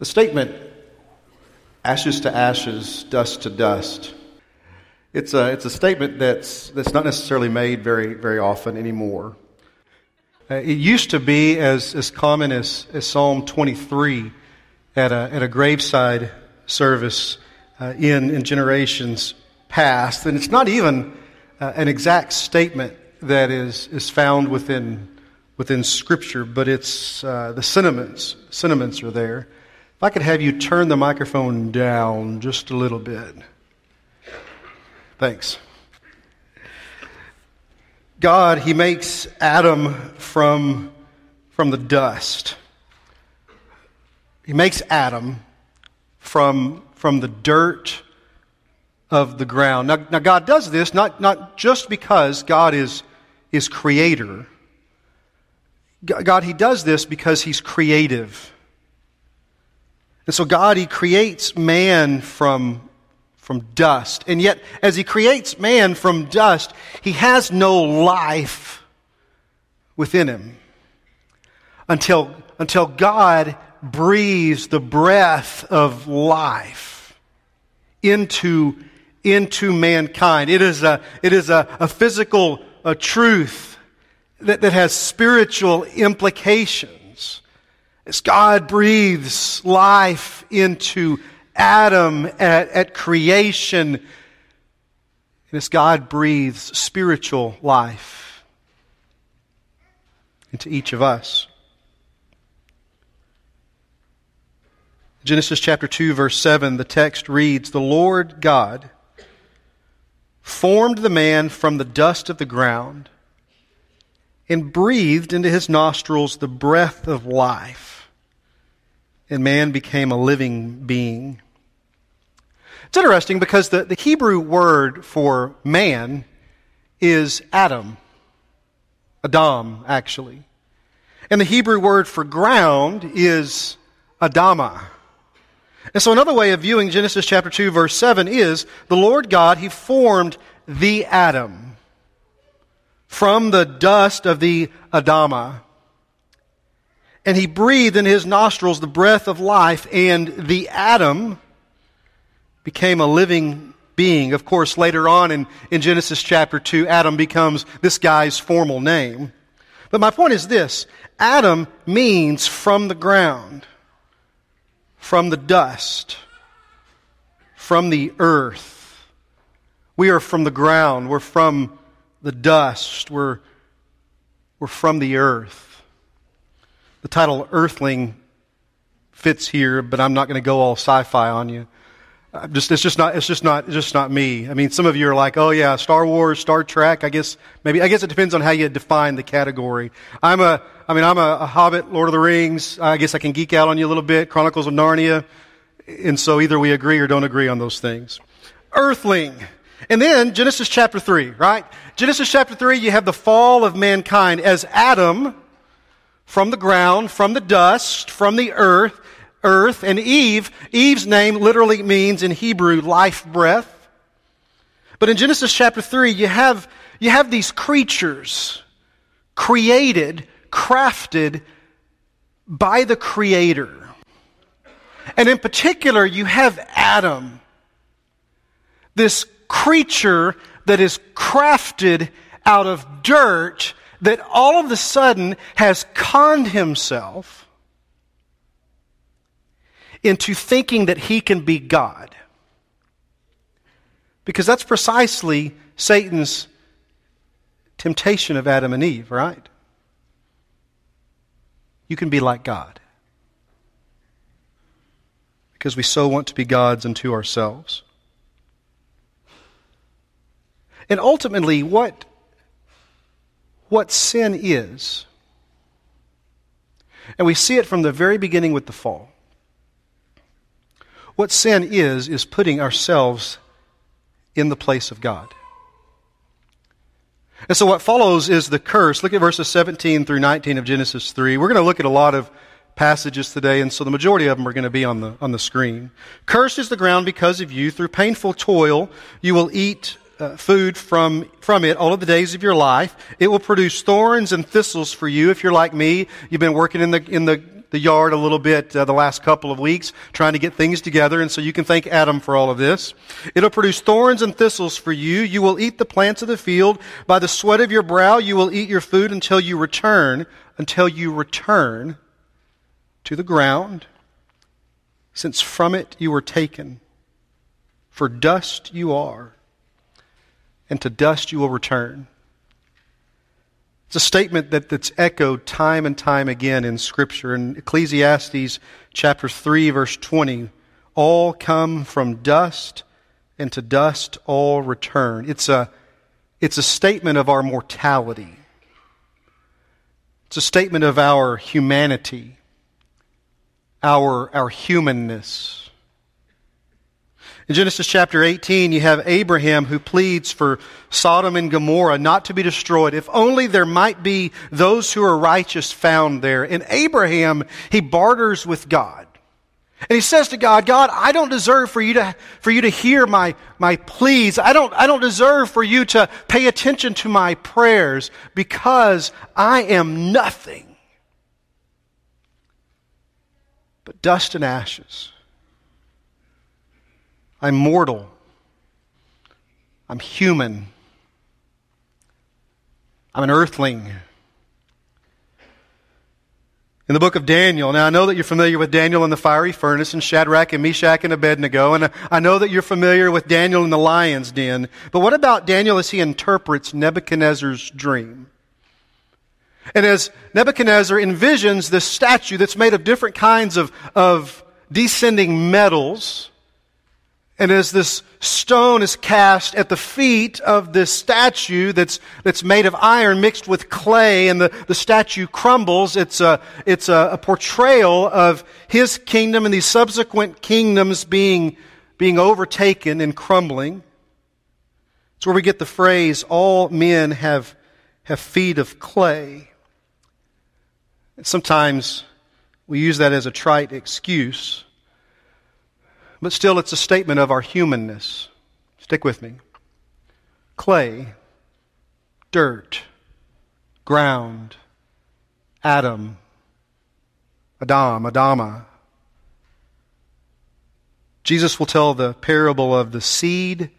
The statement, ashes to ashes, dust to dust, it's a, it's a statement that's, that's not necessarily made very, very often anymore. Uh, it used to be as, as common as, as Psalm 23 at a, at a graveside service uh, in, in generations past. And it's not even uh, an exact statement that is, is found within, within Scripture, but it's uh, the sentiments. Sentiments are there. If I could have you turn the microphone down just a little bit. Thanks. God, He makes Adam from, from the dust. He makes Adam from, from the dirt of the ground. Now, now God does this not, not just because God is, is creator. God, He does this because He's creative. And so God, He creates man from, from dust. And yet, as He creates man from dust, He has no life within him until, until God breathes the breath of life into, into mankind. It is a, it is a, a physical a truth that, that has spiritual implications. As God breathes life into Adam at, at creation, and as God breathes spiritual life into each of us. Genesis chapter 2, verse 7, the text reads The Lord God formed the man from the dust of the ground and breathed into his nostrils the breath of life and man became a living being. It's interesting because the, the Hebrew word for man is Adam. Adam, actually. And the Hebrew word for ground is Adama. And so another way of viewing Genesis chapter 2 verse 7 is the Lord God, He formed the Adam from the dust of the Adama and he breathed in his nostrils the breath of life, and the Adam became a living being. Of course, later on in, in Genesis chapter 2, Adam becomes this guy's formal name. But my point is this Adam means from the ground, from the dust, from the earth. We are from the ground, we're from the dust, we're, we're from the earth. The title Earthling fits here, but I'm not going to go all sci-fi on you. I'm just, it's just not, it's just not, it's just not me. I mean, some of you are like, oh yeah, Star Wars, Star Trek. I guess maybe, I guess it depends on how you define the category. I'm a, I mean, I'm a, a Hobbit, Lord of the Rings. I guess I can geek out on you a little bit. Chronicles of Narnia. And so either we agree or don't agree on those things. Earthling. And then Genesis chapter 3, right? Genesis chapter 3, you have the fall of mankind as Adam, from the ground, from the dust, from the earth, earth, and Eve, Eve's name literally means in Hebrew life breath. But in Genesis chapter 3, you have, you have these creatures created, crafted by the Creator. And in particular, you have Adam, this creature that is crafted out of dirt that all of a sudden has conned himself into thinking that he can be God. Because that's precisely Satan's temptation of Adam and Eve, right? You can be like God. Because we so want to be gods unto ourselves. And ultimately, what what sin is. And we see it from the very beginning with the fall. What sin is, is putting ourselves in the place of God. And so what follows is the curse. Look at verses 17 through 19 of Genesis 3. We're going to look at a lot of passages today, and so the majority of them are going to be on the, on the screen. Cursed is the ground because of you. Through painful toil, you will eat uh, food from, from it all of the days of your life. It will produce thorns and thistles for you. If you're like me, you've been working in the, in the the yard a little bit uh, the last couple of weeks, trying to get things together, and so you can thank Adam for all of this. It'll produce thorns and thistles for you. You will eat the plants of the field. By the sweat of your brow, you will eat your food until you return, until you return to the ground, since from it you were taken. For dust you are, and to dust you will return. It's a statement that, that's echoed time and time again in Scripture. In Ecclesiastes chapter 3, verse 20, all come from dust, and to dust all return. It's a, it's a statement of our mortality. It's a statement of our humanity, our, our humanness. In Genesis chapter 18, you have Abraham who pleads for Sodom and Gomorrah not to be destroyed, if only there might be those who are righteous found there. And Abraham, he barters with God. And he says to God, God, I don't deserve for you to, for you to hear my, my pleas. I don't, I don't deserve for you to pay attention to my prayers because I am nothing but dust and ashes. I'm mortal. I'm human. I'm an earthling. In the book of Daniel, now I know that you're familiar with Daniel in the fiery furnace and Shadrach and Meshach and Abednego, and I know that you're familiar with Daniel in the lion's den. But what about Daniel as he interprets Nebuchadnezzar's dream? And as Nebuchadnezzar envisions this statue that's made of different kinds of, of descending metals, and as this stone is cast at the feet of this statue that's, that's made of iron mixed with clay, and the, the statue crumbles, it's, a, it's a, a portrayal of his kingdom and these subsequent kingdoms being, being overtaken and crumbling. It's where we get the phrase, all men have, have feet of clay. And sometimes we use that as a trite excuse but still it's a statement of our humanness. Stick with me. Clay, dirt, ground, Adam, Adam, Adama. Jesus will tell the parable of the seed,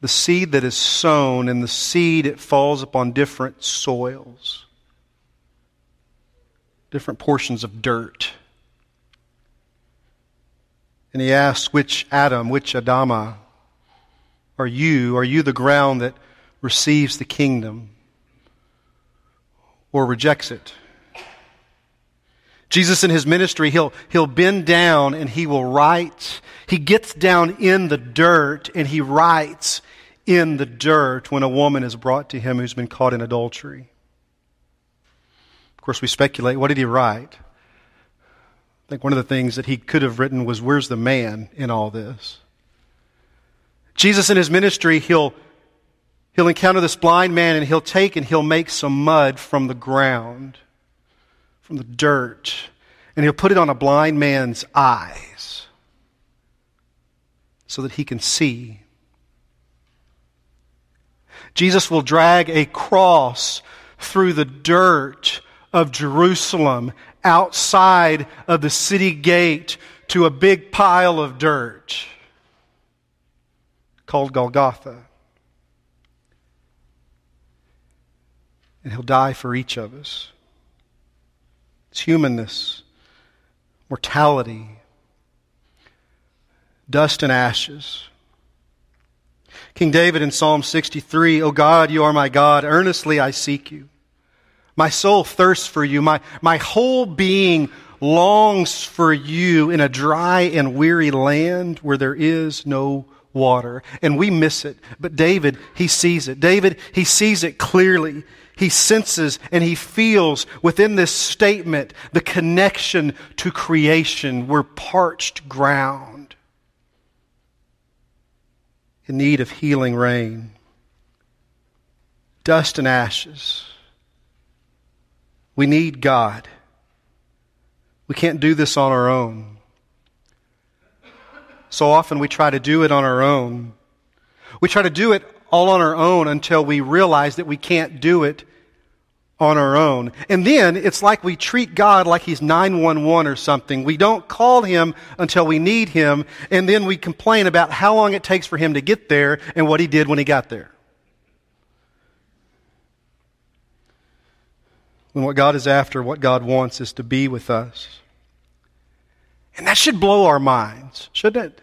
the seed that is sown, and the seed it falls upon different soils, different portions of dirt. And he asks, Which Adam, which Adama are you? Are you the ground that receives the kingdom or rejects it? Jesus in his ministry, he'll, he'll bend down and he will write. He gets down in the dirt and he writes in the dirt when a woman is brought to him who's been caught in adultery. Of course, we speculate what did he write? I think one of the things that he could have written was, Where's the man in all this? Jesus in his ministry, he'll, he'll encounter this blind man and he'll take and he'll make some mud from the ground, from the dirt, and he'll put it on a blind man's eyes so that he can see. Jesus will drag a cross through the dirt of Jerusalem outside of the city gate to a big pile of dirt called Golgotha. And he'll die for each of us. It's humanness, mortality, dust and ashes. King David in Psalm 63, O God, you are my God, earnestly I seek you. My soul thirsts for you. My, my whole being longs for you in a dry and weary land where there is no water. And we miss it. But David, he sees it. David, he sees it clearly. He senses and he feels within this statement the connection to creation. We're parched ground in need of healing rain. Dust and ashes we need God. We can't do this on our own. So often we try to do it on our own. We try to do it all on our own until we realize that we can't do it on our own. And then it's like we treat God like he's 911 or something. We don't call him until we need him, and then we complain about how long it takes for him to get there and what he did when he got there. When what God is after, what God wants is to be with us. And that should blow our minds, shouldn't it?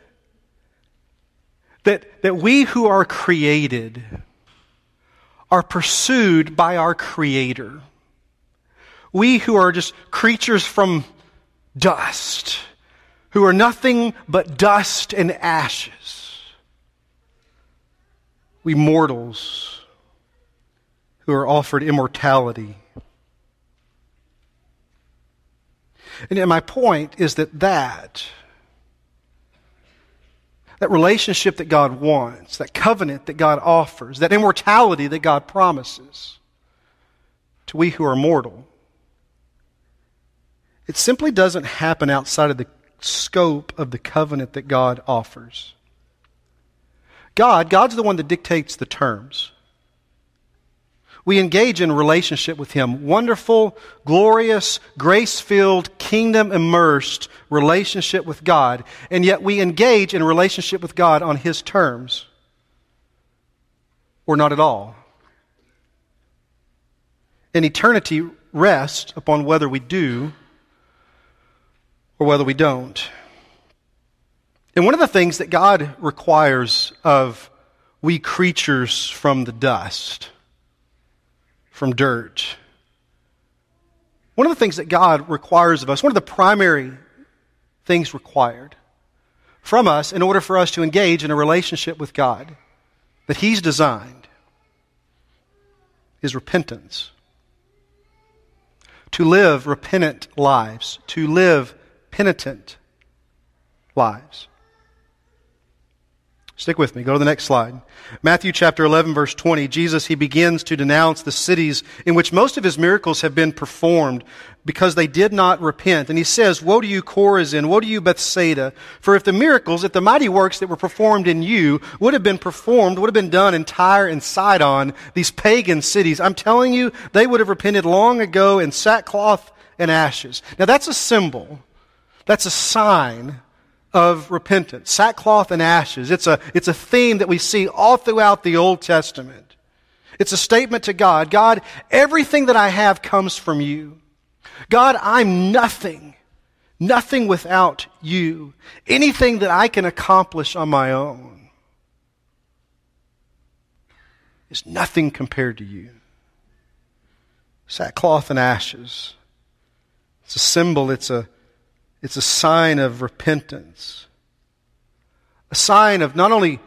That, that we who are created, are pursued by our Creator. We who are just creatures from dust, who are nothing but dust and ashes. We mortals who are offered immortality. And my point is that that that relationship that God wants, that covenant that God offers, that immortality that God promises to we who are mortal. It simply doesn't happen outside of the scope of the covenant that God offers. God, God's the one that dictates the terms we engage in relationship with Him. Wonderful, glorious, grace filled, kingdom immersed relationship with God. And yet we engage in relationship with God on His terms. Or not at all. And eternity rests upon whether we do or whether we don't. And one of the things that God requires of we creatures from the dust from dirt. One of the things that God requires of us, one of the primary things required from us in order for us to engage in a relationship with God that He's designed is repentance. To live repentant lives, to live penitent lives. Stick with me. Go to the next slide. Matthew chapter 11 verse 20. Jesus, he begins to denounce the cities in which most of his miracles have been performed because they did not repent. And he says, Woe to you, Chorazin! Woe to you, Bethsaida! For if the miracles, if the mighty works that were performed in you would have been performed, would have been done in Tyre and Sidon, these pagan cities, I'm telling you, they would have repented long ago in sackcloth and ashes. Now that's a symbol. That's a sign of repentance, sackcloth and ashes. It's a, it's a theme that we see all throughout the Old Testament. It's a statement to God God, everything that I have comes from you. God, I'm nothing, nothing without you. Anything that I can accomplish on my own is nothing compared to you. Sackcloth and ashes. It's a symbol, it's a, it's a sign of repentance. A sign of not only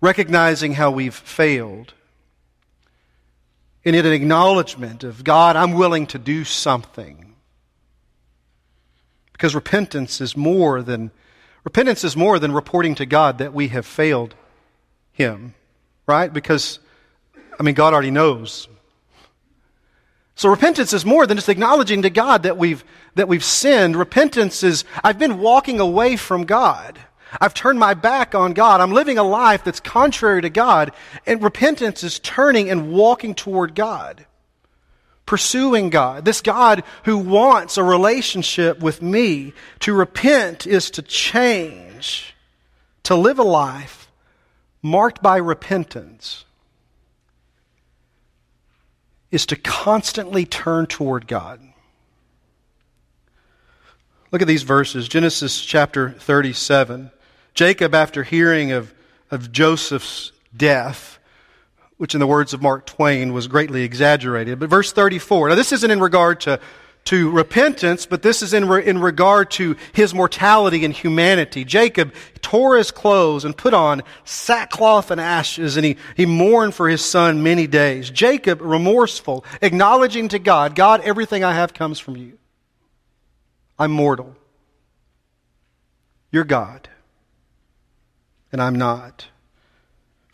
recognizing how we've failed, and an acknowledgement of God, I'm willing to do something. Because repentance is more than repentance is more than reporting to God that we have failed him. Right? Because I mean God already knows so repentance is more than just acknowledging to God that we've, that we've sinned. Repentance is, I've been walking away from God. I've turned my back on God. I'm living a life that's contrary to God. And repentance is turning and walking toward God. Pursuing God. This God who wants a relationship with me. To repent is to change. To live a life marked by repentance is to constantly turn toward God. Look at these verses Genesis chapter 37. Jacob, after hearing of, of Joseph's death, which in the words of Mark Twain was greatly exaggerated, but verse 34. Now, this isn't in regard to to repentance, but this is in, re- in regard to his mortality and humanity. Jacob tore his clothes and put on sackcloth and ashes, and he, he mourned for his son many days. Jacob, remorseful, acknowledging to God, God, everything I have comes from you. I'm mortal. You're God, and I'm not.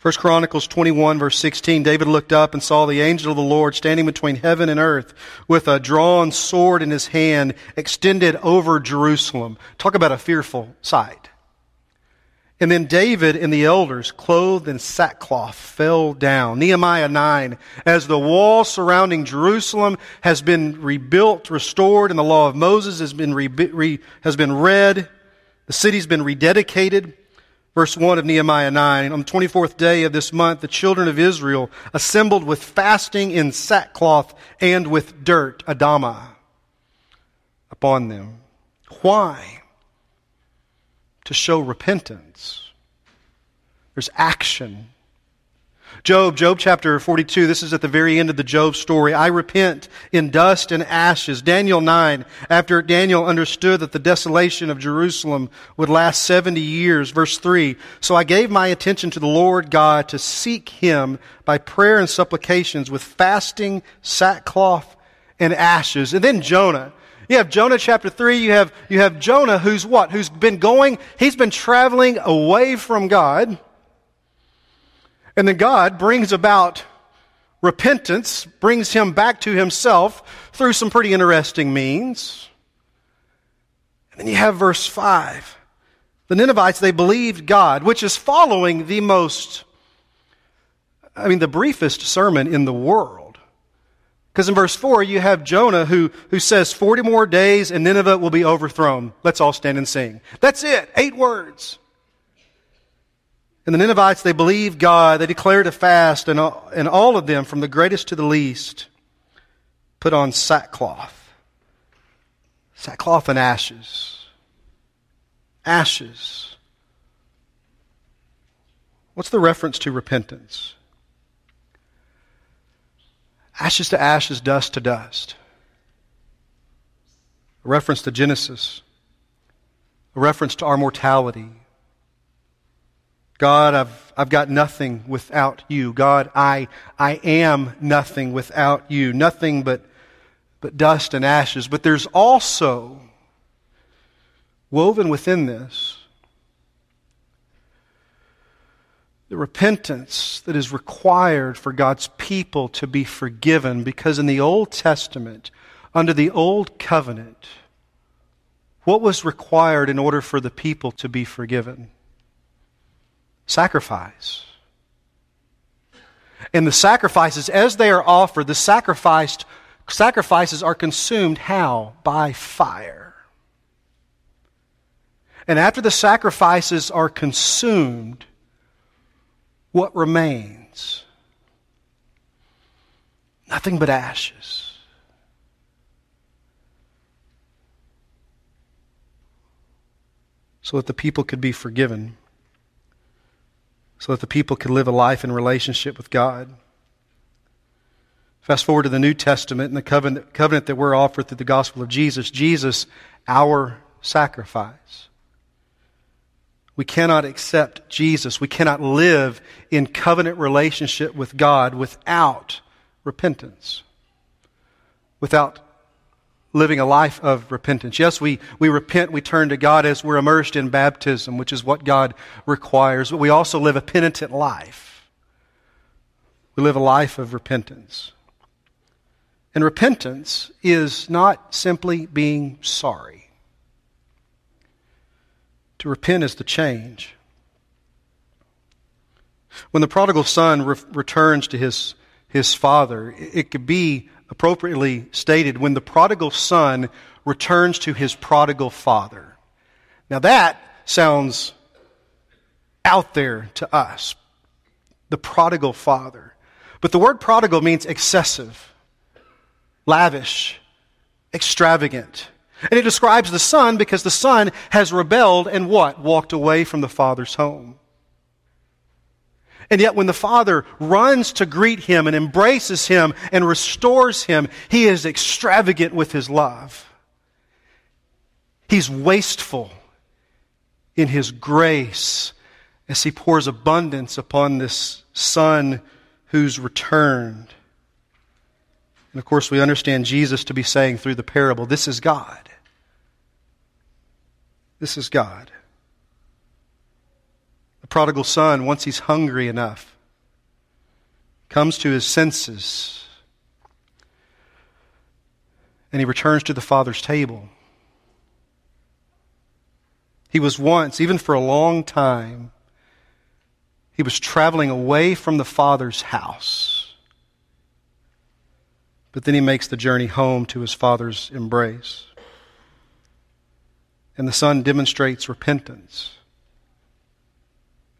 1 Chronicles 21 verse 16, David looked up and saw the angel of the Lord standing between heaven and earth with a drawn sword in his hand extended over Jerusalem. Talk about a fearful sight. And then David and the elders, clothed in sackcloth, fell down. Nehemiah 9. As the wall surrounding Jerusalem has been rebuilt, restored, and the law of Moses has been, re- re- has been read, the city's been rededicated. Verse 1 of Nehemiah 9. On the 24th day of this month, the children of Israel assembled with fasting in sackcloth and with dirt, Adama, upon them. Why? To show repentance. There's action. Job, Job chapter 42, this is at the very end of the Job story. I repent in dust and ashes. Daniel 9, after Daniel understood that the desolation of Jerusalem would last 70 years. Verse 3, so I gave my attention to the Lord God to seek him by prayer and supplications with fasting, sackcloth, and ashes. And then Jonah. You have Jonah chapter 3, you have, you have Jonah who's what? Who's been going, he's been traveling away from God. And then God brings about repentance, brings him back to himself through some pretty interesting means. And then you have verse 5. The Ninevites, they believed God, which is following the most, I mean, the briefest sermon in the world. Because in verse 4, you have Jonah who, who says, 40 more days and Nineveh will be overthrown. Let's all stand and sing. That's it. Eight words. And the Ninevites, they believed God. They declared a fast, and all, and all of them, from the greatest to the least, put on sackcloth. Sackcloth and ashes. Ashes. What's the reference to repentance? Ashes to ashes, dust to dust. A reference to Genesis. A reference to our mortality God, I've, I've got nothing without you. God, I, I am nothing without you. Nothing but, but dust and ashes. But there's also woven within this the repentance that is required for God's people to be forgiven because in the Old Testament, under the Old Covenant, what was required in order for the people to be forgiven? sacrifice. And the sacrifices, as they are offered, the sacrificed, sacrifices are consumed how? By fire. And after the sacrifices are consumed, what remains? Nothing but ashes. So that the people could be forgiven so that the people could live a life in relationship with God. Fast forward to the New Testament and the covenant, covenant that we're offered through the gospel of Jesus. Jesus, our sacrifice. We cannot accept Jesus. We cannot live in covenant relationship with God without repentance, without living a life of repentance. Yes, we, we repent, we turn to God as we're immersed in baptism, which is what God requires, but we also live a penitent life. We live a life of repentance. And repentance is not simply being sorry. To repent is to change. When the prodigal son re- returns to his, his father, it could be appropriately stated when the prodigal son returns to his prodigal father. Now that sounds out there to us. The prodigal father. But the word prodigal means excessive, lavish, extravagant. And it describes the son because the son has rebelled and what? Walked away from the father's home. And yet, when the Father runs to greet him and embraces him and restores him, he is extravagant with his love. He's wasteful in his grace as he pours abundance upon this son who's returned. And of course, we understand Jesus to be saying through the parable, This is God. This is God. The prodigal son, once he's hungry enough, comes to his senses and he returns to the Father's table. He was once, even for a long time, He was traveling away from the Father's house. But then he makes the journey home to his Father's embrace. And the Son demonstrates repentance.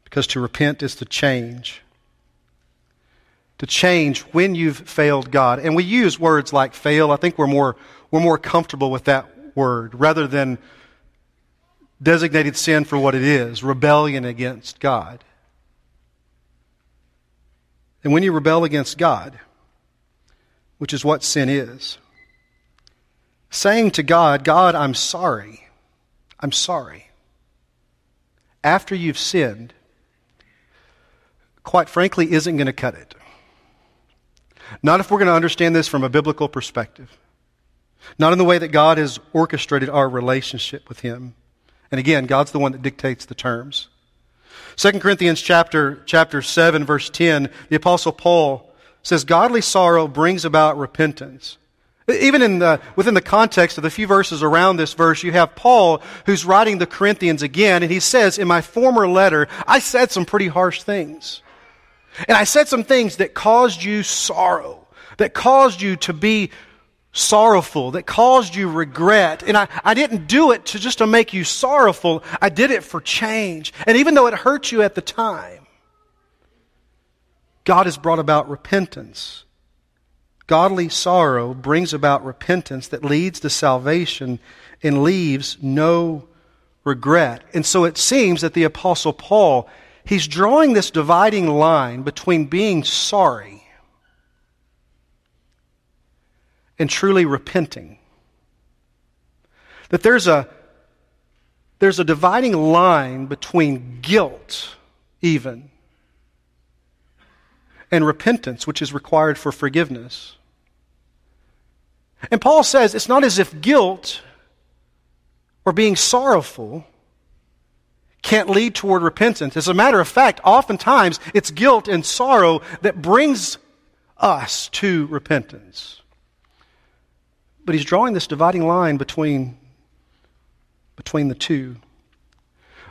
Because to repent is to change. To change when you've failed God. And we use words like fail. I think we're more, we're more comfortable with that word rather than designated sin for what it is rebellion against God. And when you rebel against God, which is what sin is, saying to God, God, I'm sorry, I'm sorry, after you've sinned, quite frankly, isn't going to cut it. Not if we're going to understand this from a biblical perspective. Not in the way that God has orchestrated our relationship with Him. And again, God's the one that dictates the terms. 2 Corinthians chapter, chapter 7, verse 10, the Apostle Paul says, Godly sorrow brings about repentance. Even in the, within the context of the few verses around this verse, you have Paul who's writing the Corinthians again, and he says, In my former letter, I said some pretty harsh things. And I said some things that caused you sorrow, that caused you to be sorrowful, that caused you regret. And I, I didn't do it to just to make you sorrowful. I did it for change. And even though it hurt you at the time, God has brought about repentance. Godly sorrow brings about repentance that leads to salvation and leaves no regret. And so it seems that the apostle Paul, he's drawing this dividing line between being sorry and truly repenting. That there's a, there's a dividing line between guilt, even, and repentance, which is required for forgiveness. And Paul says it's not as if guilt or being sorrowful can't lead toward repentance. As a matter of fact, oftentimes it's guilt and sorrow that brings us to repentance. But he's drawing this dividing line between, between the two.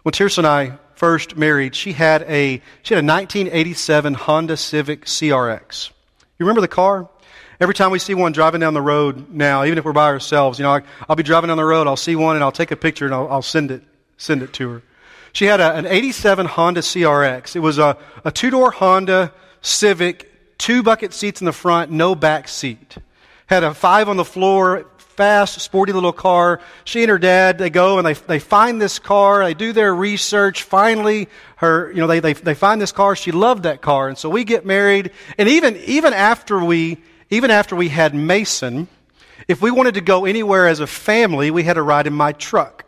When Tirsa and I first married, she had a she had a 1987 Honda Civic CRX. You remember the car? Every time we see one driving down the road now, even if we're by ourselves, you know, I, will be driving down the road, I'll see one and I'll take a picture and I'll, I'll send it send it to her. She had a, an 87 Honda CRX. It was a, a two door Honda Civic, two bucket seats in the front, no back seat had a five on the floor, fast, sporty little car. She and her dad, they go and they, they find this car. They do their research. Finally, her, you know, they, they, they find this car. She loved that car. And so we get married. And even, even after we, even after we had Mason, if we wanted to go anywhere as a family, we had to ride in my truck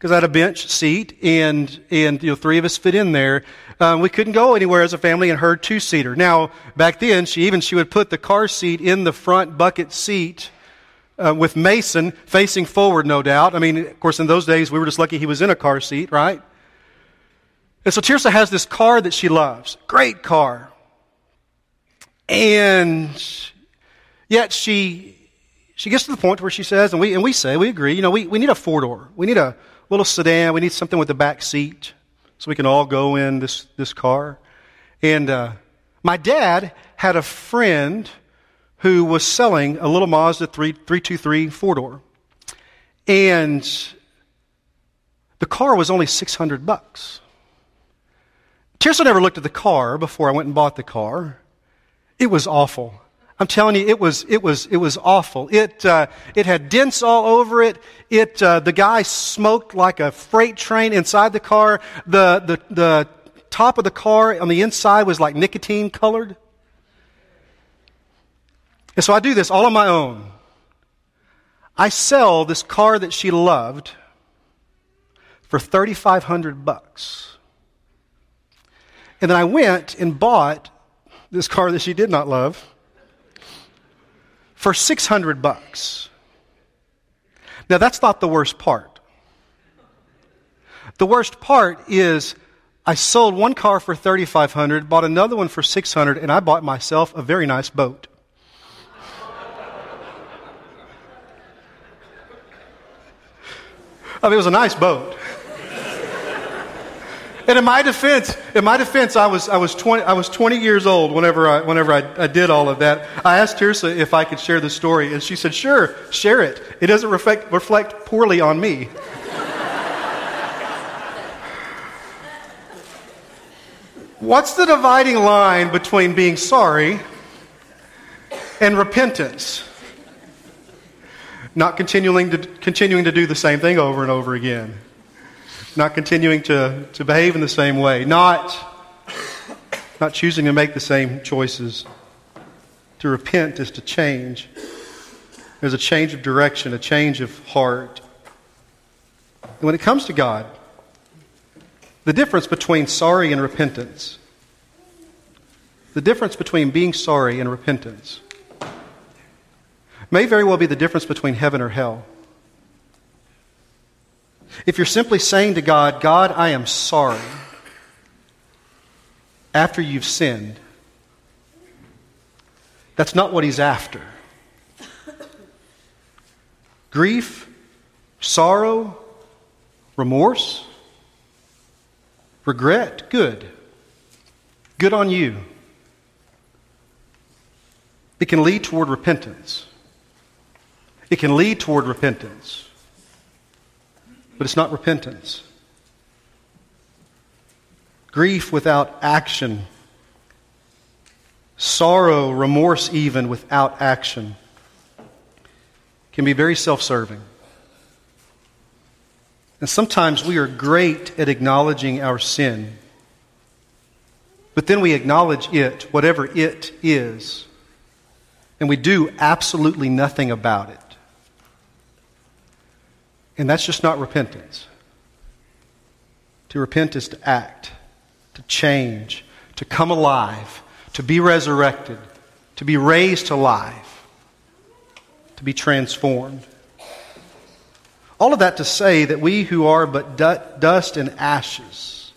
because I had a bench seat and, and you know, three of us fit in there. Um, we couldn't go anywhere as a family in her two seater. Now, back then, she even, she would put the car seat in the front bucket seat. Uh, with Mason facing forward, no doubt. I mean, of course, in those days, we were just lucky he was in a car seat, right? And so Tirsa has this car that she loves. Great car. And yet she, she gets to the point where she says, and we, and we say, we agree, you know, we, we need a four door. We need a, little sedan. We need something with a back seat so we can all go in this, this car. And uh, my dad had a friend who was selling a little Mazda 3, 323 four door. And the car was only 600 bucks. Tirsa never looked at the car before I went and bought the car. It was awful. I'm telling you, it was, it was, it was awful. It, uh, it had dents all over it. It, uh, the guy smoked like a freight train inside the car. The, the, the top of the car on the inside was like nicotine colored. And so I do this all on my own. I sell this car that she loved for 3500 bucks. And then I went and bought this car that she did not love for 600 bucks. Now, that's not the worst part. The worst part is I sold one car for 3500 bought another one for 600 and I bought myself a very nice boat. I mean, it was a nice boat. And in my defense, in my defense, I was, I was, 20, I was 20 years old whenever, I, whenever I, I did all of that. I asked Tirsa if I could share the story, and she said, sure, share it. It doesn't reflect, reflect poorly on me. What's the dividing line between being sorry and repentance? Not continuing to, continuing to do the same thing over and over again not continuing to, to behave in the same way, not, not choosing to make the same choices. To repent is to change. There's a change of direction, a change of heart. And when it comes to God, the difference between sorry and repentance, the difference between being sorry and repentance, may very well be the difference between heaven or hell. If you're simply saying to God, God, I am sorry, after you've sinned, that's not what He's after. Grief, sorrow, remorse, regret, good. Good on you. It can lead toward repentance. It can lead toward repentance but it's not repentance. Grief without action, sorrow, remorse, even without action, can be very self serving. And sometimes we are great at acknowledging our sin, but then we acknowledge it, whatever it is, and we do absolutely nothing about it. And that's just not repentance. To repent is to act, to change, to come alive, to be resurrected, to be raised to life, to be transformed. All of that to say that we who are but dust and ashes,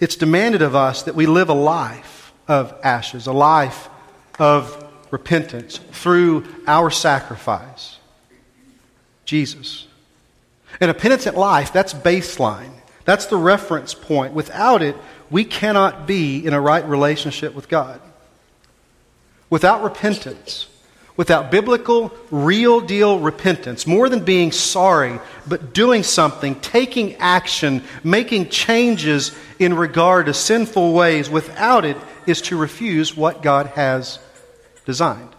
it's demanded of us that we live a life of ashes, a life of repentance through our sacrifice, Jesus. In a penitent life, that's baseline. That's the reference point. Without it, we cannot be in a right relationship with God. Without repentance, without biblical, real deal repentance, more than being sorry, but doing something, taking action, making changes in regard to sinful ways, without it is to refuse what God has designed.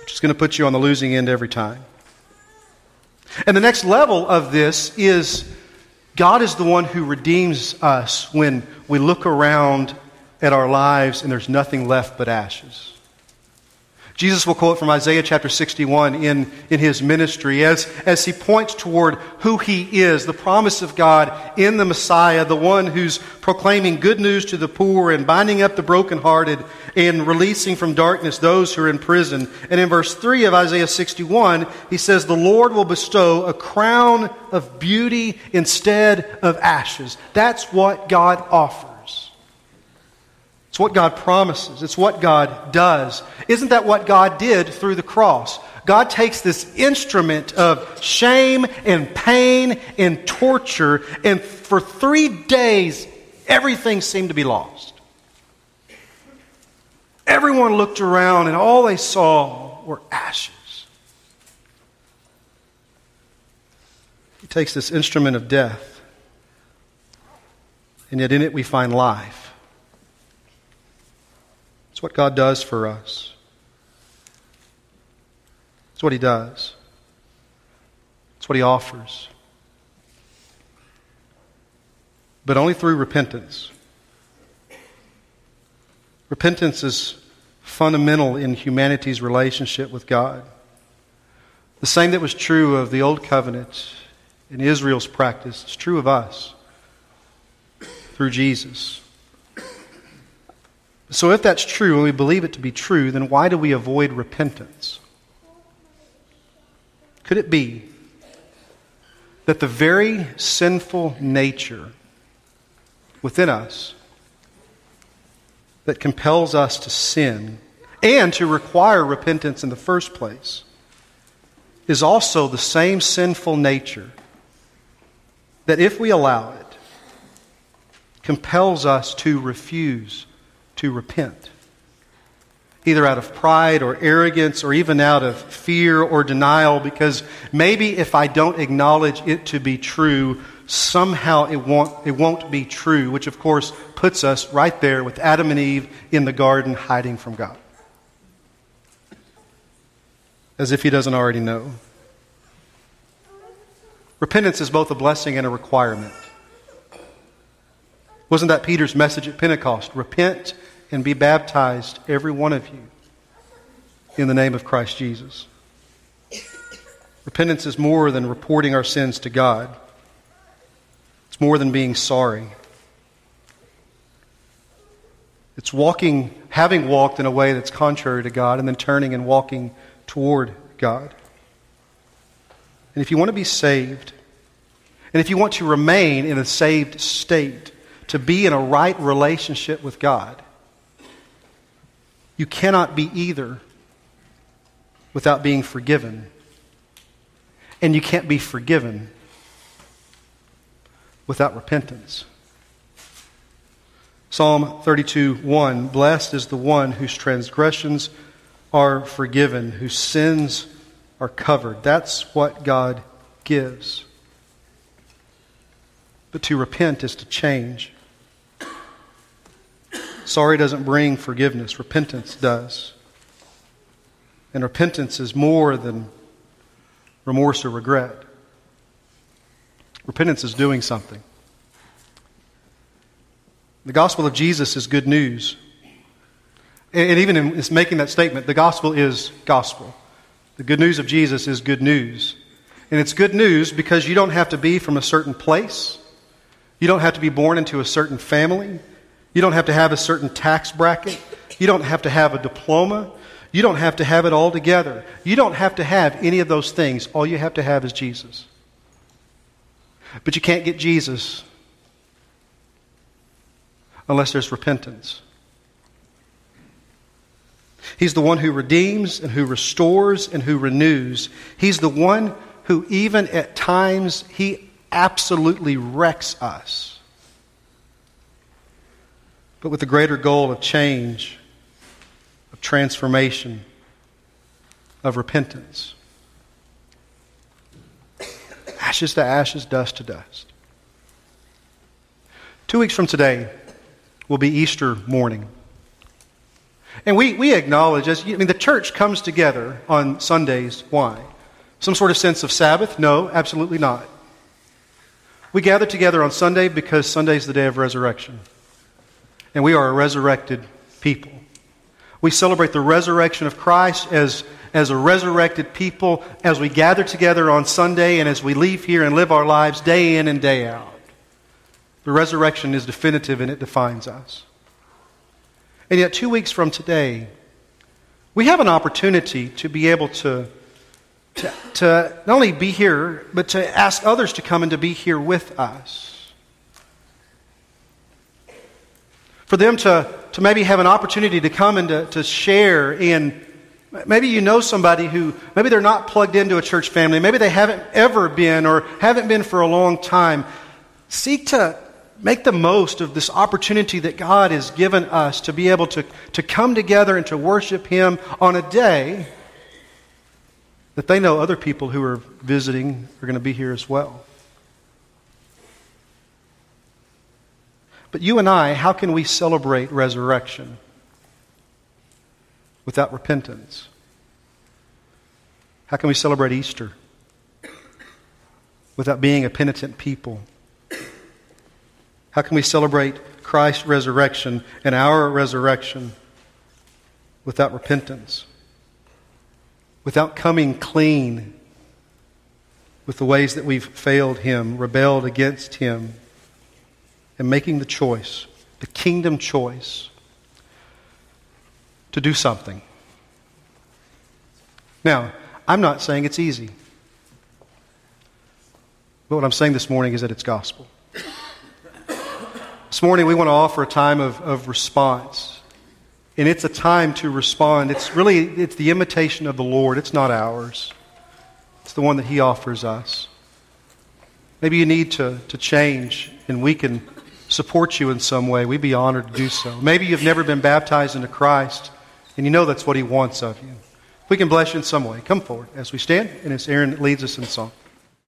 Which is going to put you on the losing end every time. And the next level of this is God is the one who redeems us when we look around at our lives and there's nothing left but ashes. Jesus will quote from Isaiah chapter 61 in, in his ministry as, as he points toward who he is, the promise of God in the Messiah, the one who's proclaiming good news to the poor and binding up the brokenhearted and releasing from darkness those who are in prison. And in verse 3 of Isaiah 61, he says, The Lord will bestow a crown of beauty instead of ashes. That's what God offers. What God promises. It's what God does. Isn't that what God did through the cross? God takes this instrument of shame and pain and torture, and for three days, everything seemed to be lost. Everyone looked around, and all they saw were ashes. He takes this instrument of death, and yet in it we find life. It's what God does for us. It's what He does. It's what He offers. But only through repentance. Repentance is fundamental in humanity's relationship with God. The same that was true of the Old Covenant in Israel's practice is true of us through Jesus. So, if that's true and we believe it to be true, then why do we avoid repentance? Could it be that the very sinful nature within us that compels us to sin and to require repentance in the first place is also the same sinful nature that if we allow it, compels us to refuse to repent. Either out of pride or arrogance or even out of fear or denial, because maybe if I don't acknowledge it to be true, somehow it won't, it won't be true, which of course puts us right there with Adam and Eve in the garden hiding from God. As if he doesn't already know. Repentance is both a blessing and a requirement. Wasn't that Peter's message at Pentecost? Repent and be baptized, every one of you, in the name of Christ Jesus. Repentance is more than reporting our sins to God, it's more than being sorry. It's walking, having walked in a way that's contrary to God, and then turning and walking toward God. And if you want to be saved, and if you want to remain in a saved state, to be in a right relationship with God, you cannot be either without being forgiven. And you can't be forgiven without repentance. Psalm 32 1 Blessed is the one whose transgressions are forgiven, whose sins are covered. That's what God gives. But to repent is to change. Sorry doesn't bring forgiveness, repentance does. And repentance is more than remorse or regret. Repentance is doing something. The gospel of Jesus is good news. And even in making that statement, the gospel is gospel. The good news of Jesus is good news. And it's good news because you don't have to be from a certain place. You don't have to be born into a certain family. You don't have to have a certain tax bracket. You don't have to have a diploma. You don't have to have it all together. You don't have to have any of those things. All you have to have is Jesus. But you can't get Jesus unless there's repentance. He's the one who redeems and who restores and who renews. He's the one who, even at times, he absolutely wrecks us. But with the greater goal of change, of transformation, of repentance. Ashes to ashes, dust to dust. Two weeks from today will be Easter morning. And we, we acknowledge, as I mean, the church comes together on Sundays. Why? Some sort of sense of Sabbath? No, absolutely not. We gather together on Sunday because Sunday is the day of resurrection. And we are a resurrected people. We celebrate the resurrection of Christ as, as a resurrected people as we gather together on Sunday and as we leave here and live our lives day in and day out. The resurrection is definitive and it defines us. And yet, two weeks from today, we have an opportunity to be able to, to, to not only be here, but to ask others to come and to be here with us. For them to, to maybe have an opportunity to come and to, to share in Maybe you know somebody who, maybe they're not plugged into a church family. Maybe they haven't ever been or haven't been for a long time. Seek to make the most of this opportunity that God has given us to be able to, to come together and to worship Him on a day that they know other people who are visiting are going to be here as well. But you and I, how can we celebrate resurrection without repentance? How can we celebrate Easter without being a penitent people? How can we celebrate Christ's resurrection and our resurrection without repentance? Without coming clean with the ways that we've failed Him, rebelled against Him, and making the choice, the kingdom choice, to do something. Now, I'm not saying it's easy. But what I'm saying this morning is that it's gospel. This morning, we want to offer a time of, of response. And it's a time to respond. It's really it's the imitation of the Lord. It's not ours. It's the one that He offers us. Maybe you need to, to change and we can support you in some way. We'd be honored to do so. Maybe you've never been baptized into Christ and you know that's what He wants of you. we can bless you in some way, come forward as we stand and as Aaron leads us in song.